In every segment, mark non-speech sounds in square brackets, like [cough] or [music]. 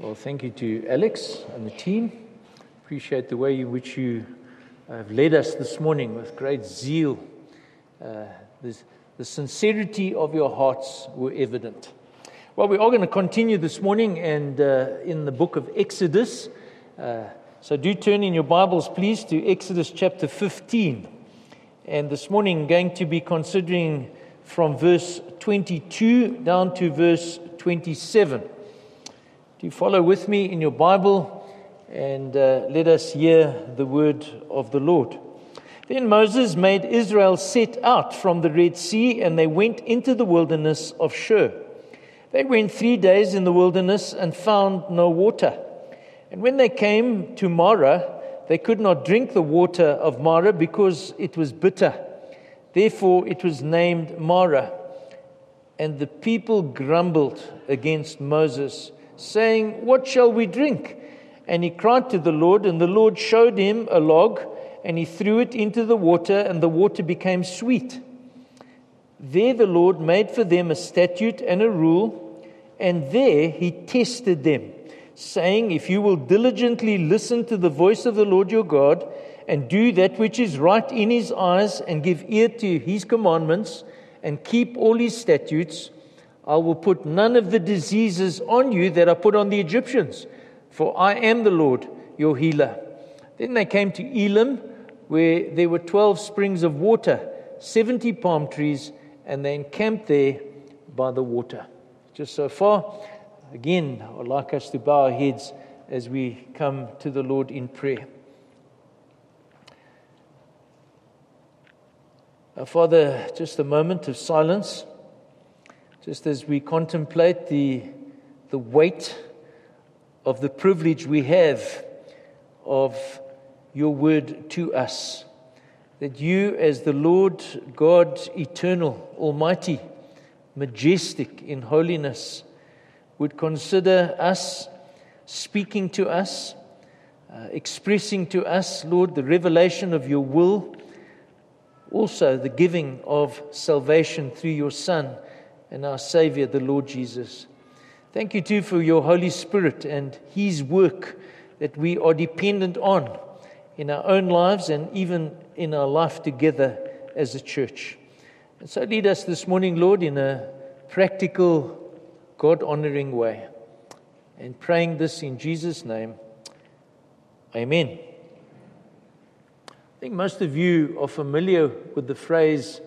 Well, thank you to Alex and the team. Appreciate the way in which you have led us this morning with great zeal. Uh, this, the sincerity of your hearts were evident. Well, we are going to continue this morning and uh, in the book of Exodus. Uh, so do turn in your Bibles, please, to Exodus chapter 15. And this morning, going to be considering from verse 22 down to verse 27. Do you follow with me in your Bible and uh, let us hear the word of the Lord? Then Moses made Israel set out from the Red Sea, and they went into the wilderness of Shur. They went three days in the wilderness and found no water. And when they came to Marah, they could not drink the water of Marah because it was bitter. Therefore, it was named Marah. And the people grumbled against Moses saying, What shall we drink? And he cried to the Lord, and the Lord showed him a log, and he threw it into the water, and the water became sweet. There the Lord made for them a statute and a rule, and there he tested them, saying, If you will diligently listen to the voice of the Lord your God, and do that which is right in his eyes, and give ear to his commandments, and keep all his statutes, I will put none of the diseases on you that are put on the Egyptians, for I am the Lord your healer. Then they came to Elim, where there were 12 springs of water, 70 palm trees, and they encamped there by the water. Just so far, again, I would like us to bow our heads as we come to the Lord in prayer. Our Father, just a moment of silence just as we contemplate the, the weight of the privilege we have of your word to us. That you, as the Lord God eternal, almighty, majestic in holiness, would consider us, speaking to us, uh, expressing to us, Lord, the revelation of your will, also the giving of salvation through your Son and our Savior, the Lord Jesus. Thank you, too, for your Holy Spirit and His work that we are dependent on in our own lives and even in our life together as a church. And so lead us this morning, Lord, in a practical, God honoring way. And praying this in Jesus' name. Amen. I think most of you are familiar with the phrase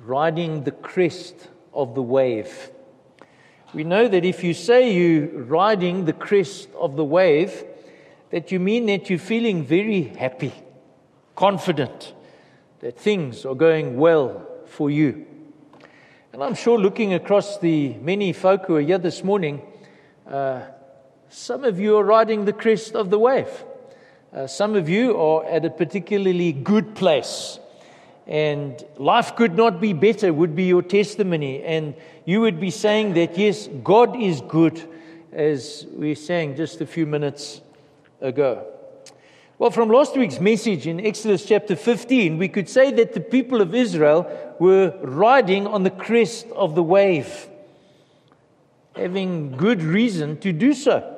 riding the crest of the wave. We know that if you say you're riding the crest of the wave, that you mean that you're feeling very happy, confident that things are going well for you. And I'm sure looking across the many folk who are here this morning, uh, some of you are riding the crest of the wave. Uh, some of you are at a particularly good place and life could not be better, would be your testimony. And you would be saying that, yes, God is good, as we sang just a few minutes ago. Well, from last week's message in Exodus chapter 15, we could say that the people of Israel were riding on the crest of the wave, having good reason to do so.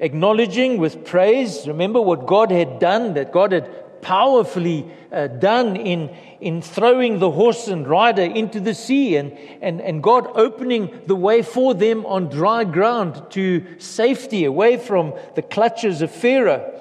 Acknowledging with praise, remember what God had done, that God had powerfully uh, done in, in throwing the horse and rider into the sea and, and, and God opening the way for them on dry ground to safety away from the clutches of Pharaoh.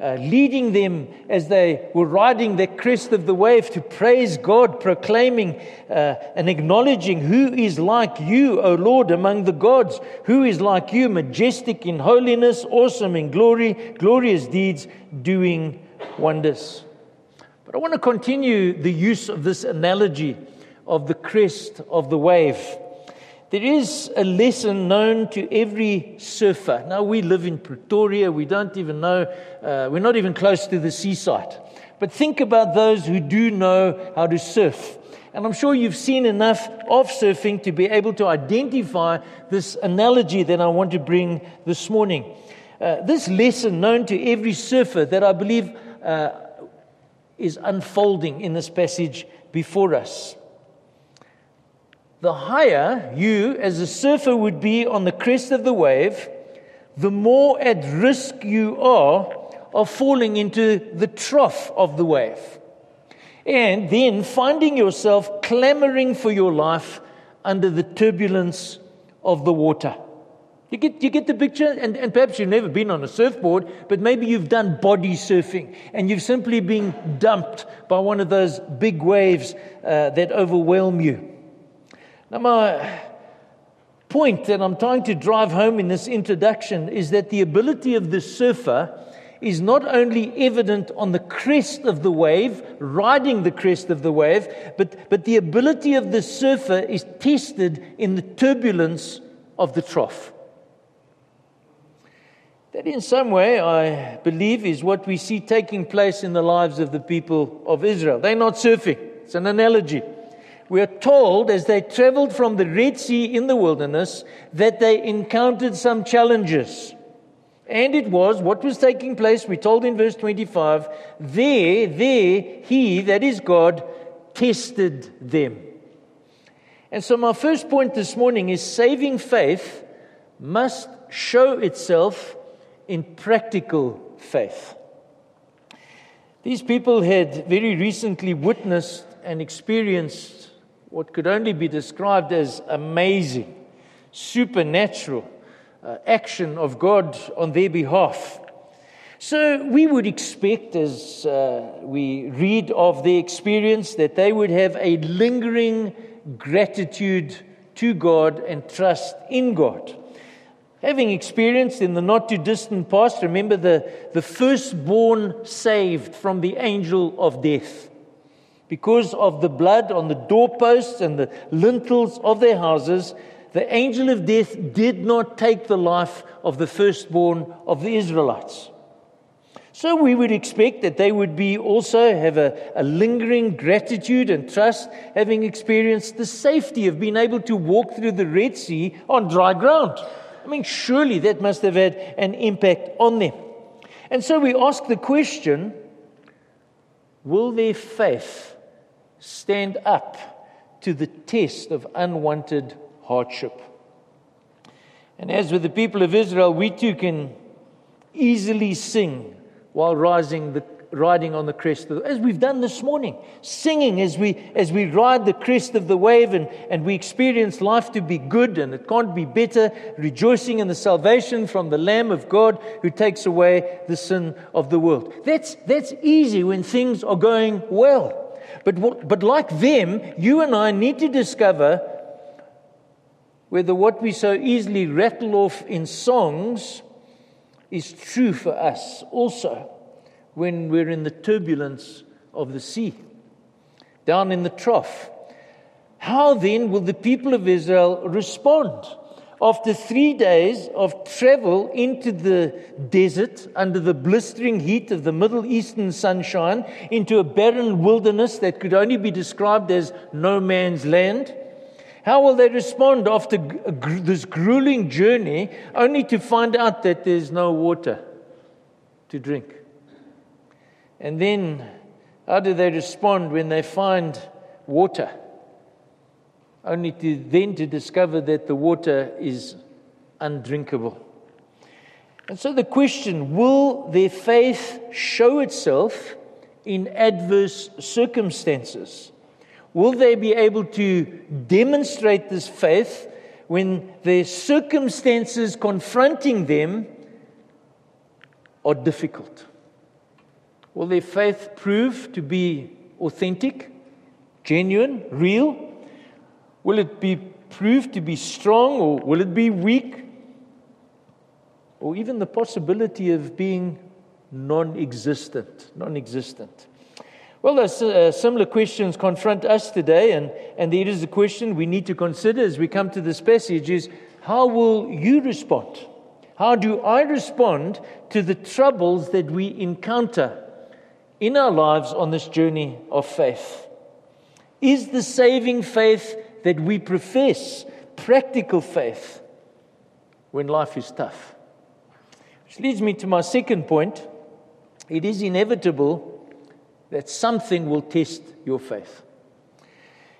Uh, leading them as they were riding the crest of the wave to praise God, proclaiming uh, and acknowledging who is like you, O Lord, among the gods, who is like you, majestic in holiness, awesome in glory, glorious deeds, doing wonders. But I want to continue the use of this analogy of the crest of the wave. There is a lesson known to every surfer. Now, we live in Pretoria, we don't even know, uh, we're not even close to the seaside. But think about those who do know how to surf. And I'm sure you've seen enough of surfing to be able to identify this analogy that I want to bring this morning. Uh, this lesson, known to every surfer, that I believe uh, is unfolding in this passage before us. The higher you, as a surfer, would be on the crest of the wave, the more at risk you are of falling into the trough of the wave. And then finding yourself clamoring for your life under the turbulence of the water. You get, you get the picture? And, and perhaps you've never been on a surfboard, but maybe you've done body surfing and you've simply been dumped by one of those big waves uh, that overwhelm you. Now, my point that I'm trying to drive home in this introduction is that the ability of the surfer is not only evident on the crest of the wave, riding the crest of the wave, but, but the ability of the surfer is tested in the turbulence of the trough. That, in some way, I believe, is what we see taking place in the lives of the people of Israel. They're not surfing, it's an analogy. We are told as they traveled from the Red Sea in the wilderness that they encountered some challenges. And it was what was taking place, we told in verse 25, there, there, he, that is God, tested them. And so, my first point this morning is saving faith must show itself in practical faith. These people had very recently witnessed and experienced what could only be described as amazing, supernatural uh, action of God on their behalf. So we would expect, as uh, we read of their experience, that they would have a lingering gratitude to God and trust in God. Having experienced in the not too distant past, remember the, the firstborn saved from the angel of death. Because of the blood on the doorposts and the lintels of their houses, the angel of death did not take the life of the firstborn of the Israelites. So we would expect that they would be also have a, a, lingering gratitude and trust, having experienced the safety of being able to walk through the Red Sea on dry ground. I mean, surely that must have had an impact on them. And so we ask the question will their faith stand up to the test of unwanted hardship. And as with the people of Israel, we too can easily sing while rising the, riding on the crest of as we've done this morning, singing as we as we ride the crest of the wave and, and we experience life to be good and it can't be better, rejoicing in the salvation from the Lamb of God who takes away the sin of the world. That's that's easy when things are going well. But, but like them, you and I need to discover whether what we so easily rattle off in songs is true for us also when we're in the turbulence of the sea, down in the trough. How then will the people of Israel respond? After three days of travel into the desert under the blistering heat of the Middle Eastern sunshine, into a barren wilderness that could only be described as no man's land, how will they respond after this grueling journey only to find out that there's no water to drink? And then, how do they respond when they find water? Only to then to discover that the water is undrinkable. And so the question will their faith show itself in adverse circumstances? Will they be able to demonstrate this faith when the circumstances confronting them are difficult? Will their faith prove to be authentic, genuine, real? Will it be proved to be strong or will it be weak? Or even the possibility of being non existent, non existent. Well, those uh, similar questions confront us today, and, and there is a question we need to consider as we come to this passage is how will you respond? How do I respond to the troubles that we encounter in our lives on this journey of faith? Is the saving faith that we profess practical faith when life is tough? Which leads me to my second point. It is inevitable that something will test your faith.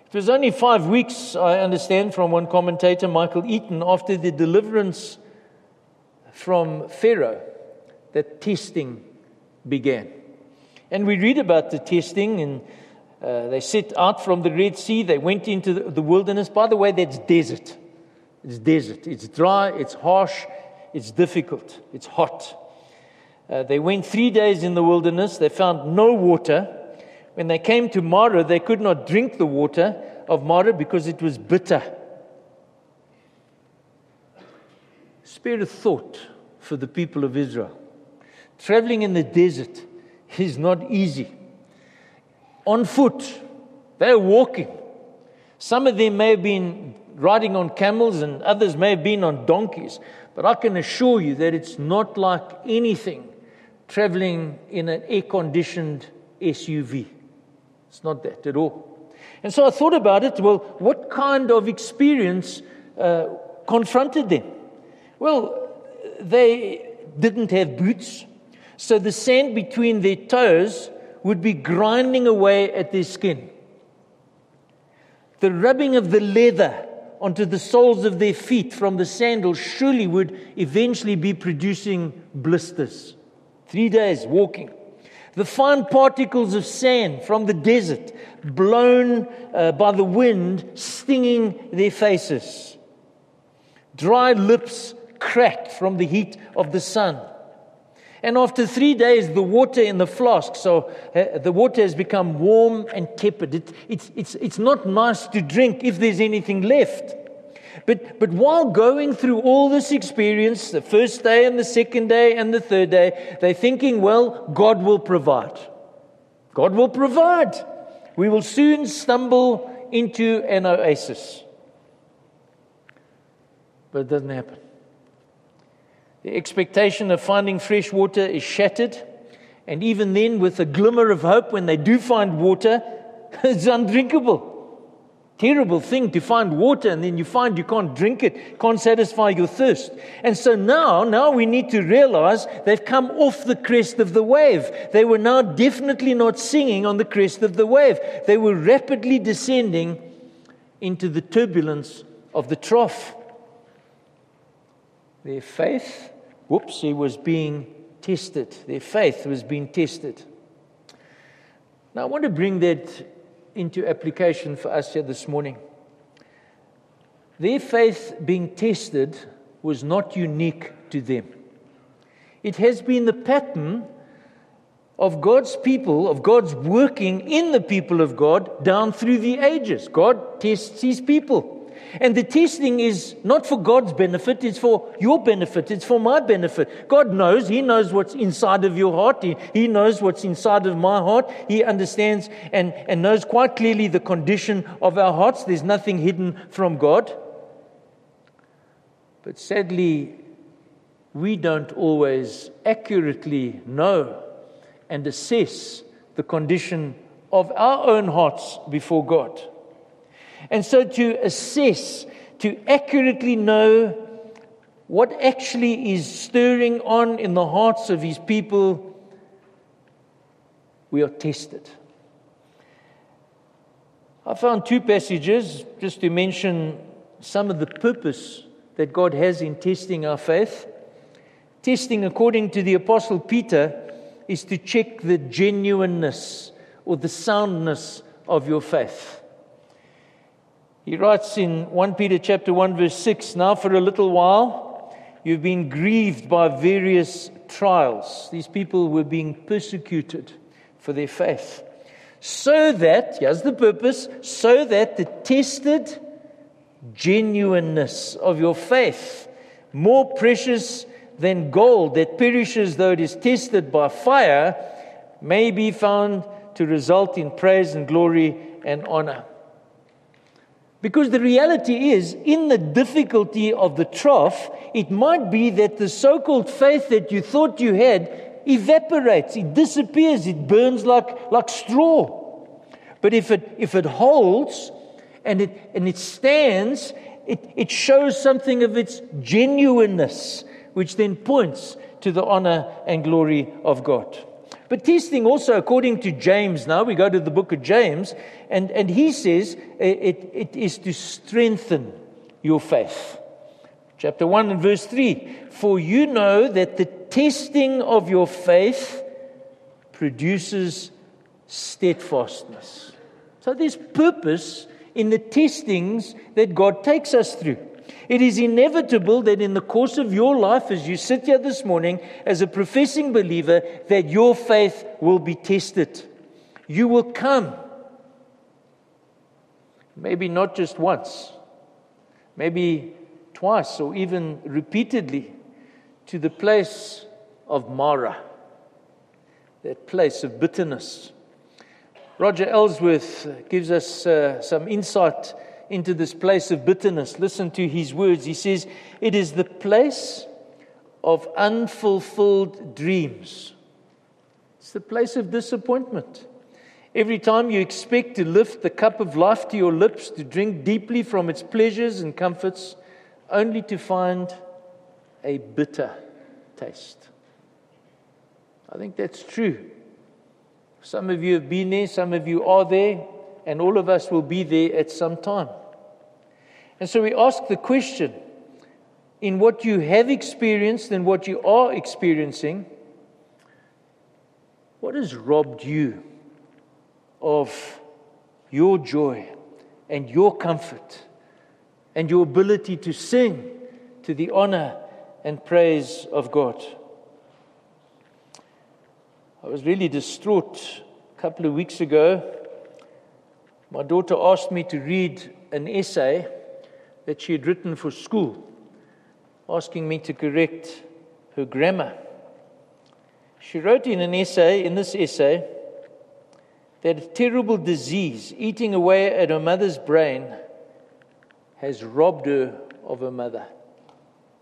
It was only five weeks, I understand from one commentator, Michael Eaton, after the deliverance from Pharaoh that testing began. And we read about the testing, and uh, they set out from the Red Sea, they went into the, wilderness. By the way, that's desert. It's desert. It's dry, it's harsh, it's difficult, it's hot. Uh, they went three days in the wilderness, they found no water. When they came to Marah, they could not drink the water of Marah because it was bitter. Spare a thought for the people of Israel. Traveling in the desert is not easy. On foot, they're walking. Some of them may have been riding on camels and others may have been on donkeys, but I can assure you that it's not like anything traveling in an air conditioned SUV. It's not that at all. And so I thought about it well, what kind of experience uh, confronted them? Well, they didn't have boots, so the sand between their toes would be grinding away at their skin. The rubbing of the leather onto the soles of their feet from the sandals surely would eventually be producing blisters. Three days walking. The fine particles of sand from the desert, blown uh, by the wind, stinging their faces. Dry lips cracked from the heat of the sun. And after three days, the water in the flask, so uh, the water has become warm and tepid. It, it's, it's, it's not nice to drink if there's anything left. But, but while going through all this experience, the first day and the second day and the third day, they're thinking, well, God will provide. God will provide. We will soon stumble into an oasis. But it doesn't happen. The expectation of finding fresh water is shattered. And even then, with a glimmer of hope, when they do find water, [laughs] it's undrinkable. Terrible thing to find water and then you find you can't drink it, can't satisfy your thirst. And so now, now we need to realize they've come off the crest of the wave. They were now definitely not singing on the crest of the wave. They were rapidly descending into the turbulence of the trough. Their faith, whoops, it was being tested. Their faith was being tested. Now, I want to bring that into application for us here this morning. Their faith being tested was not unique to them. It has been the pattern of God's people, of God's working in the people of God down through the ages. God tests his people. And the testing is not for God's benefit, it's for your benefit, it's for my benefit. God knows, He knows what's inside of your heart, He, he knows what's inside of my heart. He understands and, and knows quite clearly the condition of our hearts. There's nothing hidden from God. But sadly, we don't always accurately know and assess the condition of our own hearts before God. And so to assess, to accurately know what actually is stirring on in the hearts of his people, we are tested. I found two passages just to mention some of the purpose that God has in testing our faith. Testing, according to the Apostle Peter, is to check the genuineness or the soundness of your faith. He writes in 1 Peter chapter 1 verse 6, now for a little while you've been grieved by various trials. These people were being persecuted for their faith. So that, here's the purpose, so that the tested genuineness of your faith, more precious than gold that perishes though it is tested by fire, may be found to result in praise and glory and honor. Because the reality is, in the difficulty of the trough, it might be that the so called faith that you thought you had evaporates, it disappears, it burns like, like straw. But if it, if it holds and it, and it stands, it, it shows something of its genuineness, which then points to the honor and glory of God. But testing also, according to James, now we go to the book of James, and, and he says it, it is to strengthen your faith. Chapter 1 and verse 3 For you know that the testing of your faith produces steadfastness. So there's purpose in the testings that God takes us through. It is inevitable that in the course of your life, as you sit here this morning as a professing believer, that your faith will be tested. You will come. Maybe not just once, maybe twice or even repeatedly to the place of Marah, that place of bitterness. Roger Ellsworth gives us uh, some insight into this place of bitterness. Listen to his words. He says, It is the place of unfulfilled dreams. It's the place of disappointment. Every time you expect to lift the cup of life to your lips, to drink deeply from its pleasures and comforts, only to find a bitter taste. I think that's true. Some of you have been there, some of you are there, and all of us will be there at some time. And so we ask the question in what you have experienced and what you are experiencing, what has robbed you of your joy and your comfort and your ability to sing to the honor and praise of God? I was really distraught a couple of weeks ago. My daughter asked me to read an essay that she had written for school, asking me to correct her grammar. She wrote in an essay, in this essay, that a terrible disease eating away at her mother's brain has robbed her of her mother.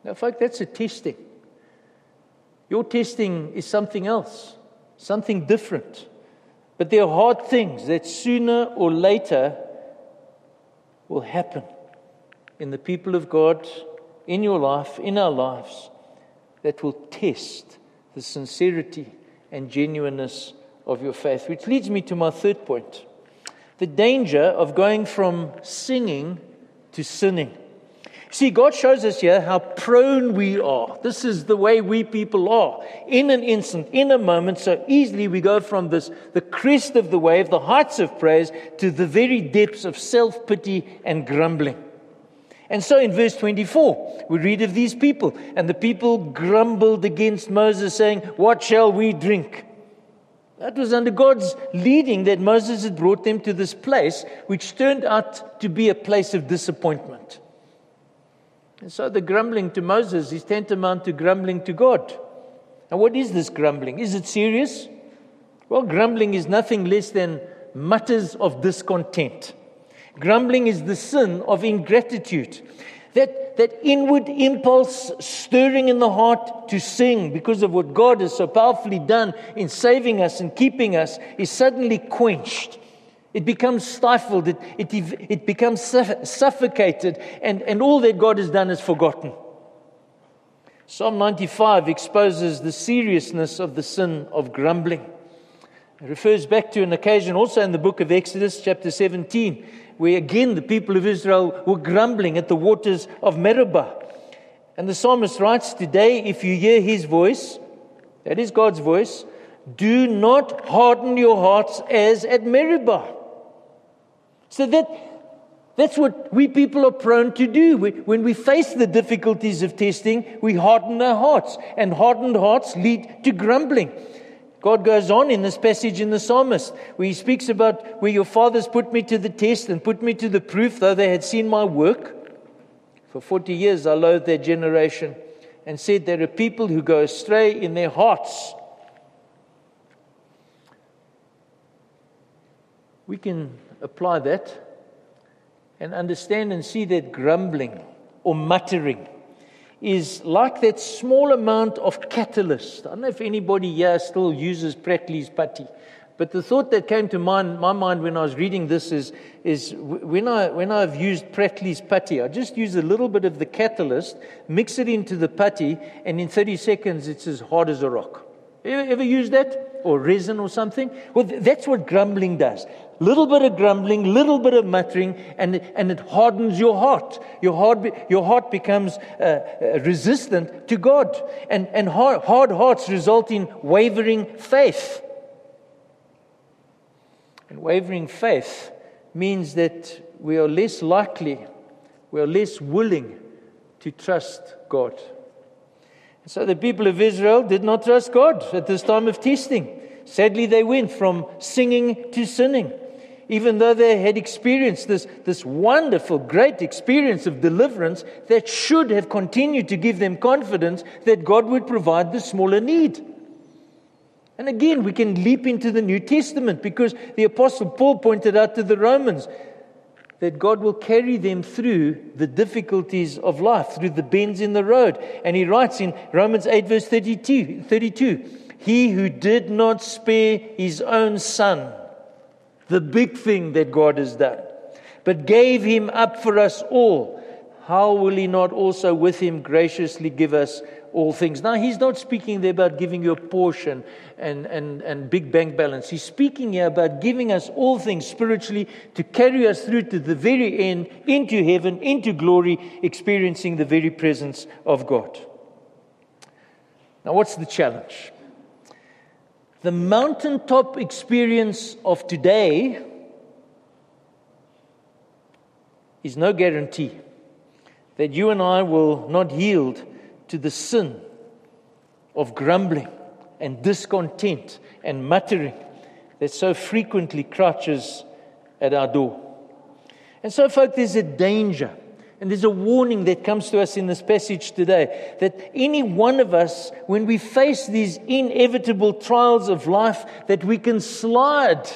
Now, folks, that's a testing. Your testing is something else something different. But there are hard things that sooner or later will happen in the people of God, in your life, in our lives, that will test the sincerity and genuineness of your faith. Which leads me to my third point the danger of going from singing to sinning. See, God shows us here how prone we are. This is the way we people are. In an instant, in a moment, so easily we go from this, the crest of the wave, the heights of praise, to the very depths of self pity and grumbling. And so in verse 24, we read of these people, and the people grumbled against Moses, saying, What shall we drink? That was under God's leading that Moses had brought them to this place, which turned out to be a place of disappointment. And so the grumbling to Moses is tantamount to grumbling to God. And what is this grumbling? Is it serious? Well, grumbling is nothing less than mutters of discontent. Grumbling is the sin of ingratitude. That, that inward impulse stirring in the heart to sing because of what God has so powerfully done in saving us and keeping us is suddenly quenched it becomes stifled, it, it, it becomes suffocated, and, and all that God has done is forgotten. Psalm 95 exposes the seriousness of the sin of grumbling. It refers back to an occasion also in the book of Exodus, chapter 17, where again the people of Israel were grumbling at the waters of Meribah. And the psalmist writes, Today, if you hear his voice, that is God's voice, do not harden your hearts as at Meribah so that, that's what we people are prone to do. We, when we face the difficulties of testing, we harden our hearts, and hardened hearts lead to grumbling. God goes on in this passage in the psalmist where he speaks about where your fathers put me to the test and put me to the proof, though they had seen my work. For 40 years I loathed their generation and said, There are people who go astray in their hearts. We can apply that and understand and see that grumbling or muttering is like that small amount of catalyst. I don't know if anybody here still uses Pratley's putty, but the thought that came to mind, my mind when I was reading this is, is when, I, when I've used Pratley's putty, I just use a little bit of the catalyst, mix it into the putty, and in 30 seconds it's as hard as a rock. Ever, ever used that? Or resin or something? Well, that's what grumbling does. Little bit of grumbling, little bit of muttering, and, and it hardens your heart. Your heart, your heart becomes uh, uh, resistant to God. And, and hard, hard hearts result in wavering faith. And wavering faith means that we are less likely, we are less willing to trust God. And so the people of Israel did not trust God at this time of testing. Sadly, they went from singing to sinning even though they had experienced this, this wonderful, great experience of deliverance that should have continued to give them confidence that God would provide the smaller need. And again, we can leap into the New Testament because the Apostle Paul pointed out to the Romans that God will carry them through the difficulties of life, through the bends in the road. And he writes in Romans 8, verse 32, 32 He who did not spare his own son the big thing that God has done, but gave him up for us all, how will he not also with him graciously give us all things? Now, he's not speaking there about giving you a portion and, and, and big bank balance. He's speaking here about giving us all things spiritually to carry us through to the very end, into heaven, into glory, experiencing the very presence of God. Now, what's the challenge? The mountaintop experience of today is no guarantee that you and I will not yield to the sin of grumbling and discontent and muttering that so frequently crouches at our door. And so, folks, there's a danger and there's a warning that comes to us in this passage today that any one of us, when we face these inevitable trials of life, that we can slide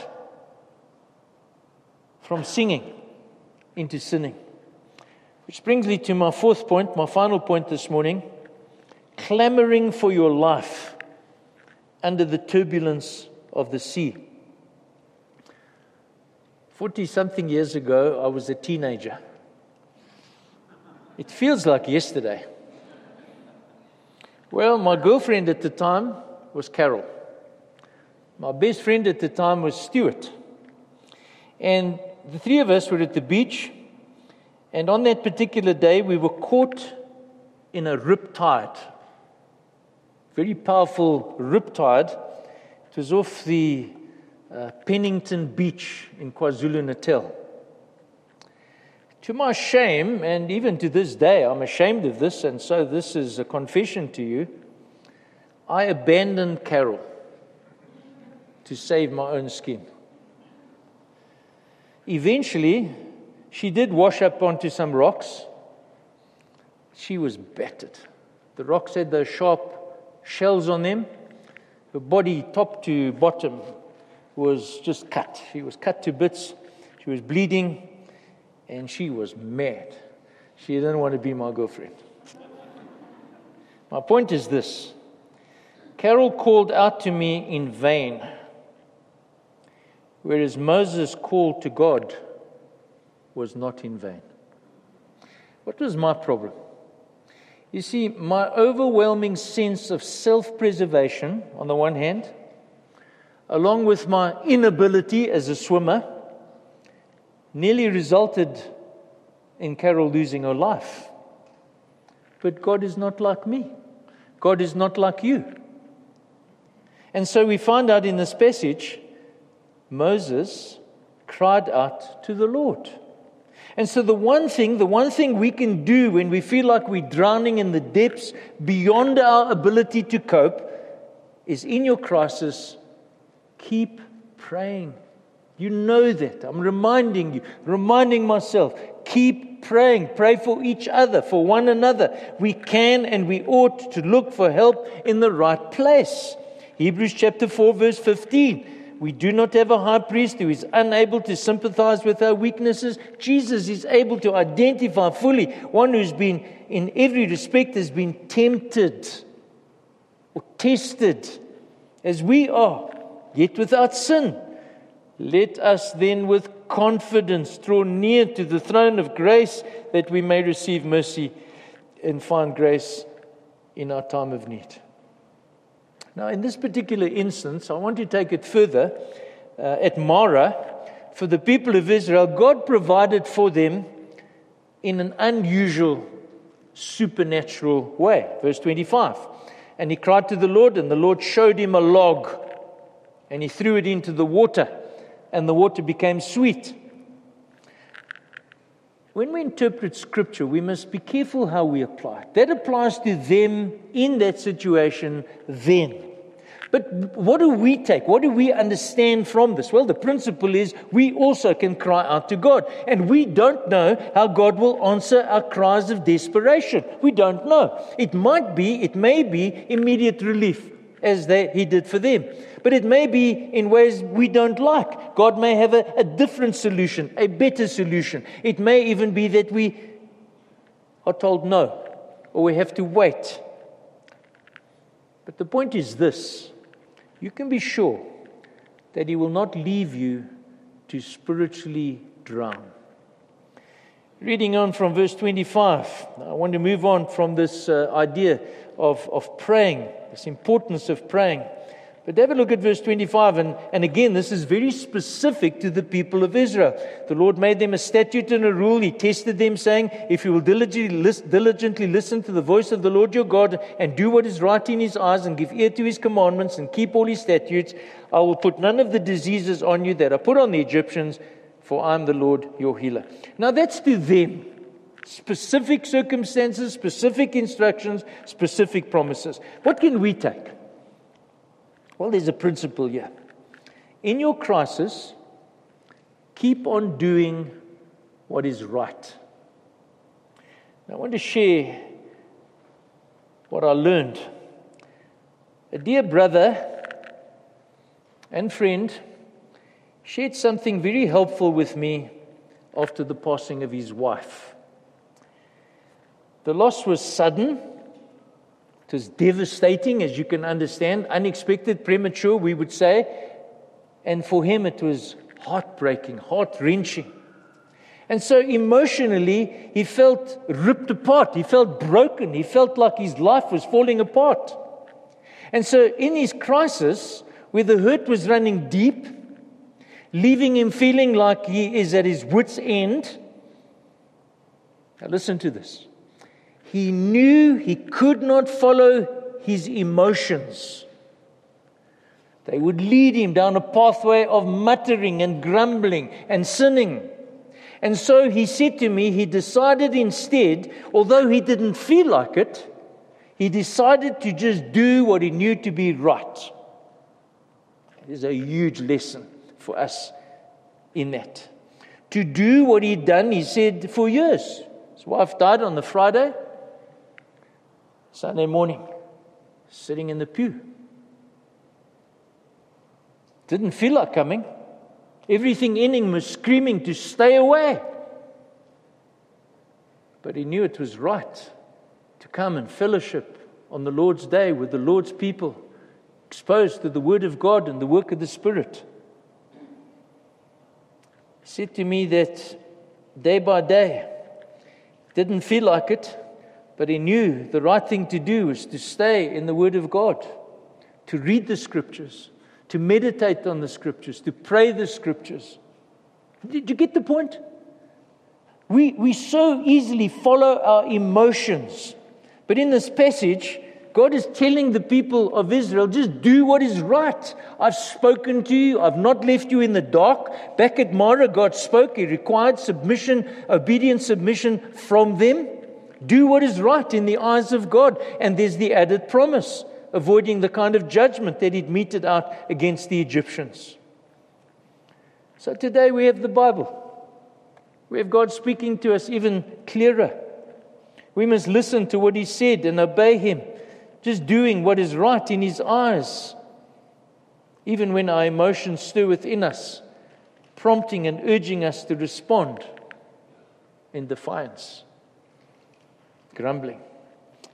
from singing into sinning. Which brings me to my fourth point, my final point this morning clamoring for your life under the turbulence of the sea. 40 something years ago, I was a teenager. It feels like yesterday. Well, my girlfriend at the time was Carol. My best friend at the time was Stuart. And the three of us were at the beach. And on that particular day, we were caught in a riptide. Very powerful riptide. It was off the uh, Pennington Beach in KwaZulu Natal. To my shame, and even to this day, I'm ashamed of this, and so this is a confession to you. I abandoned Carol to save my own skin. Eventually, she did wash up onto some rocks. She was battered. The rocks had those sharp shells on them. Her body, top to bottom, was just cut. She was cut to bits. She was bleeding and she was mad. She didn't want to be my girlfriend. My point is this Carol called out to me in vain, whereas Moses' call to God was not in vain. What was my problem? You see, my overwhelming sense of self preservation, on the one hand, along with my inability as a swimmer, nearly resulted in Carol losing her life. But God is not like me. God is not like you. And so we find out in this passage Moses cried out to the Lord. And so, the one thing, the one thing we can do when we feel like we're drowning in the depths beyond our ability to cope is in your crisis, keep praying. You know that. I'm reminding you, reminding myself. Keep praying. Pray for each other, for one another. We can and we ought to look for help in the right place. Hebrews chapter 4, verse 15. We do not have a high priest who is unable to sympathize with our weaknesses. Jesus is able to identify fully one who's been, in every respect, has been tempted or tested as we are, yet without sin. Let us then with confidence draw near to the throne of grace that we may receive mercy and find grace in our time of need. Now, in this particular instance, I want to take it further. Uh, at Marah, for the people of Israel, God provided for them in an unusual supernatural way. Verse 25. And he cried to the Lord, and the Lord showed him a log, and he threw it into the water, and the water became sweet. When we interpret scripture, we must be careful how we apply it. That applies to them in that situation then. But what do we take? What do we understand from this? Well, the principle is we also can cry out to God. And we don't know how God will answer our cries of desperation. We don't know. It might be, it may be immediate relief, as they, He did for them. But it may be in ways we don't like. God may have a, a different solution, a better solution. It may even be that we are told no, or we have to wait. But the point is this you can be sure that He will not leave you to spiritually drown. Reading on from verse 25, I want to move on from this uh, idea of, of praying, this importance of praying. But have a look at verse 25. And, and again, this is very specific to the people of Israel. The Lord made them a statute and a rule. He tested them, saying, If you will diligently, diligently listen to the voice of the Lord your God and do what is right in his eyes and give ear to his commandments and keep all his statutes, I will put none of the diseases on you that are put on the Egyptians, for I am the Lord your healer. Now that's to them. Specific circumstances, specific instructions, specific promises. What can we take? Well, there's a principle here. In your crisis, keep on doing what is right. I want to share what I learned. A dear brother and friend shared something very helpful with me after the passing of his wife. The loss was sudden it was devastating, as you can understand, unexpected, premature, we would say. And for him, it was heartbreaking, heart wrenching. And so emotionally, he felt ripped apart. He felt broken. He felt like his life was falling apart. And so, in his crisis, where the hurt was running deep, leaving him feeling like he is at his wits' end, now listen to this. He knew he could not follow his emotions. They would lead him down a pathway of muttering and grumbling and sinning. And so he said to me, he decided instead, although he didn't feel like it, he decided to just do what he knew to be right. Is a huge lesson for us in that. To do what he'd done, he said, for years. His wife died on the Friday. Sunday morning, sitting in the pew. Didn't feel like coming. Everything in him was screaming to stay away. But he knew it was right to come and fellowship on the Lord's day with the Lord's people, exposed to the Word of God and the work of the Spirit. He said to me that day by day, didn't feel like it, but he knew the right thing to do was to stay in the Word of God, to read the Scriptures, to meditate on the Scriptures, to pray the Scriptures. Did you get the point? We, we so easily follow our emotions. But in this passage, God is telling the people of Israel, just do what is right. I've spoken to you. I've not left you in the dark. Back at Marah, God spoke. He required submission, obedient submission from them. Do what is right in the eyes of God. And there's the added promise, avoiding the kind of judgment that he'd meted out against the Egyptians. So today we have the Bible. We have God speaking to us even clearer. We must listen to what he said and obey him, just doing what is right in his eyes, even when our emotions stir within us, prompting and urging us to respond in defiance grumbling.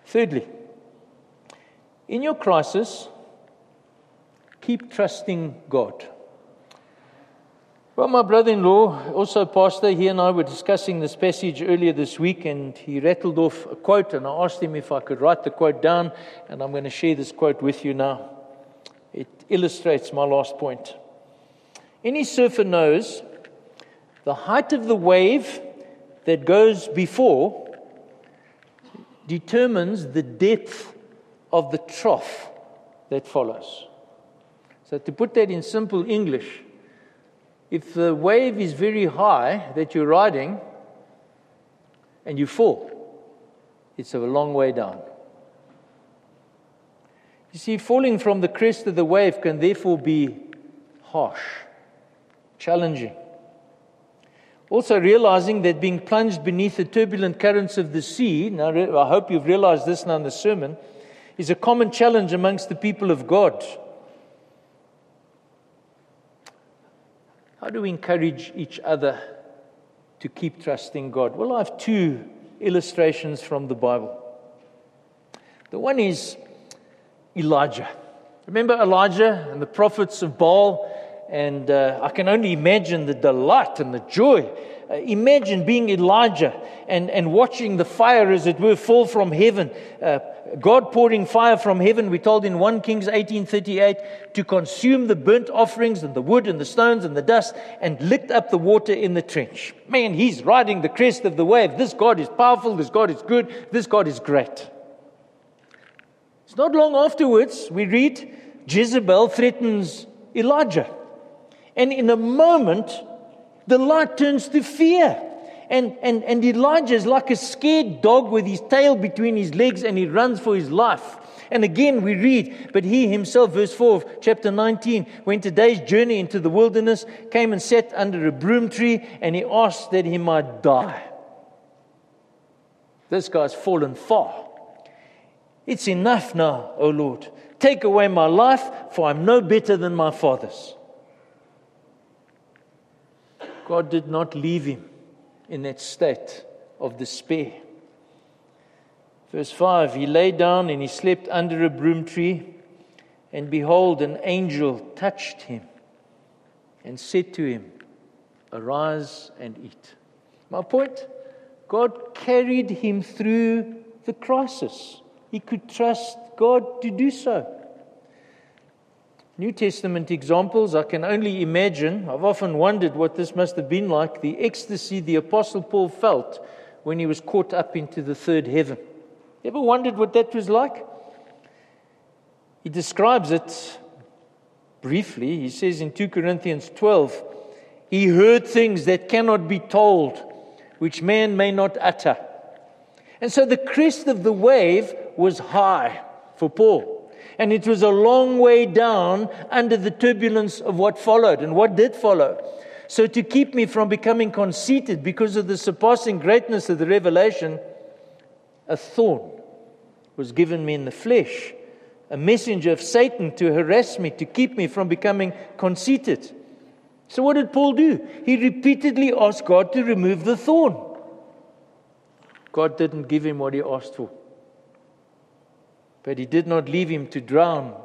Thirdly, in your crisis, keep trusting God. Well, my brother in law, also pastor, he and I were discussing this passage earlier this week, and he rattled off a quote, and I asked him if I could write the quote down, and I'm going to share this quote with you now. It illustrates my last point. Any surfer knows The height of the wave that goes before determines the depth of the trough that follows. So, to put that in simple English, if the wave is very high that you're riding and you fall, it's a long way down. You see, falling from the crest of the wave can therefore be harsh, challenging. Also, realizing that being plunged beneath the turbulent currents of the sea, now I hope you've realized this now in the sermon, is a common challenge amongst the people of God. How do we encourage each other to keep trusting God? Well, I have two illustrations from the Bible. The one is Elijah. Remember Elijah and the prophets of Baal? And uh, I can only imagine the delight and the joy. Uh, imagine being Elijah and, and watching the fire, as it were, fall from heaven. Uh, God pouring fire from heaven, we told in 1 Kings 18:38, to consume the burnt offerings and the wood and the stones and the dust and licked up the water in the trench. Man, he's riding the crest of the wave. This God is powerful, this God is good, this God is great. It's not long afterwards, we read Jezebel threatens Elijah. And in a moment, the light turns to fear. And, and, and Elijah is like a scared dog with his tail between his legs and he runs for his life. And again, we read, but he himself, verse 4 of chapter 19, went a day's journey into the wilderness, came and sat under a broom tree, and he asked that he might die. This guy's fallen far. It's enough now, O Lord. Take away my life, for I'm no better than my fathers. God did not leave him in that state of despair. Verse 5 He lay down and he slept under a broom tree, and behold, an angel touched him and said to him, Arise and eat. My point God carried him through the crisis. He could trust God to do so. New Testament examples, I can only imagine. I've often wondered what this must have been like the ecstasy the Apostle Paul felt when he was caught up into the third heaven. Ever wondered what that was like? He describes it briefly. He says in 2 Corinthians 12, He heard things that cannot be told, which man may not utter. And so the crest of the wave was high for Paul. And it was a long way down under the turbulence of what followed and what did follow. So, to keep me from becoming conceited because of the surpassing greatness of the revelation, a thorn was given me in the flesh, a messenger of Satan to harass me, to keep me from becoming conceited. So, what did Paul do? He repeatedly asked God to remove the thorn. God didn't give him what he asked for. But he did not leave him to drown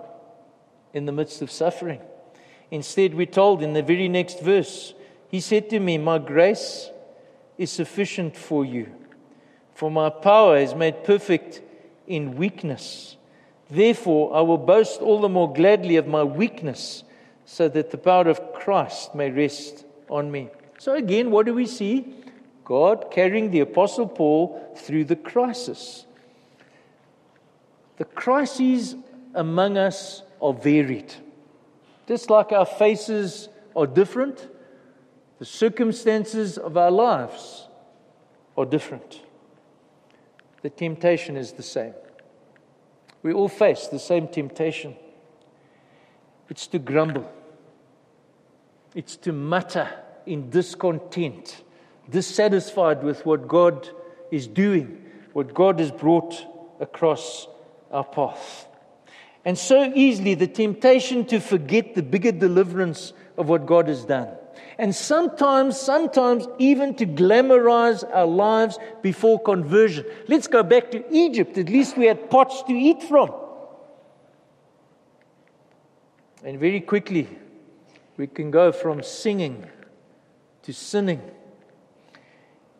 in the midst of suffering. Instead, we're told in the very next verse, he said to me, My grace is sufficient for you, for my power is made perfect in weakness. Therefore, I will boast all the more gladly of my weakness, so that the power of Christ may rest on me. So, again, what do we see? God carrying the Apostle Paul through the crisis. The crises among us are varied. Just like our faces are different, the circumstances of our lives are different. The temptation is the same. We all face the same temptation. It's to grumble, it's to mutter in discontent, dissatisfied with what God is doing, what God has brought across our path. And so easily the temptation to forget the bigger deliverance of what God has done. And sometimes, sometimes even to glamorize our lives before conversion. Let's go back to Egypt. At least we had pots to eat from. And very quickly, we can go from singing to sinning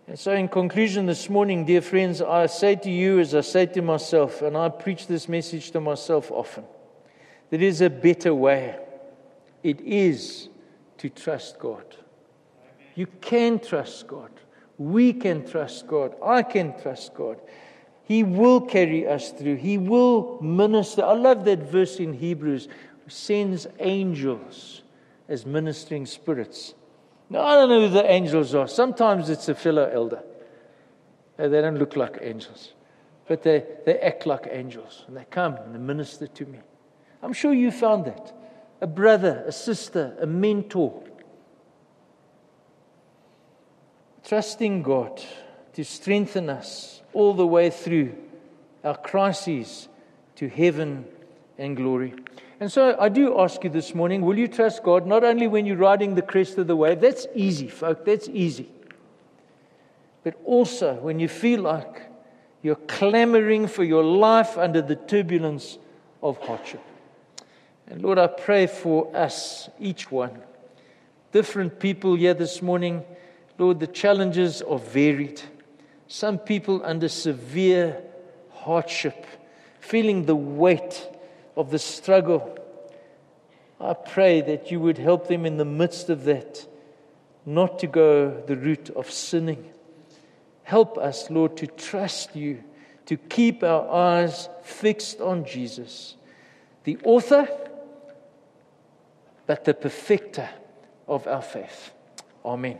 and so, in conclusion, this morning, dear friends, I say to you as I say to myself, and I preach this message to myself often there is a better way. It is to trust God. You can trust God. We can trust God. I can trust God. He will carry us through. He will minister. I love that verse in Hebrews sends angels as ministering spirits. I don't know who the angels are. Sometimes it's a fellow elder. Uh, they don't look like angels, but they, they act like angels. And they come and they minister to me. I'm sure you found that. A brother, a sister, a mentor. Trusting God to strengthen us all the way through our crises to heaven and glory. And so I do ask you this morning will you trust God not only when you're riding the crest of the wave? That's easy, folk, that's easy. But also when you feel like you're clamoring for your life under the turbulence of hardship. And Lord, I pray for us, each one, different people here this morning. Lord, the challenges are varied. Some people under severe hardship, feeling the weight of the struggle. I pray that you would help them in the midst of that not to go the route of sinning. Help us, Lord, to trust you, to keep our eyes fixed on Jesus, the author, but the perfecter of our faith. Amen.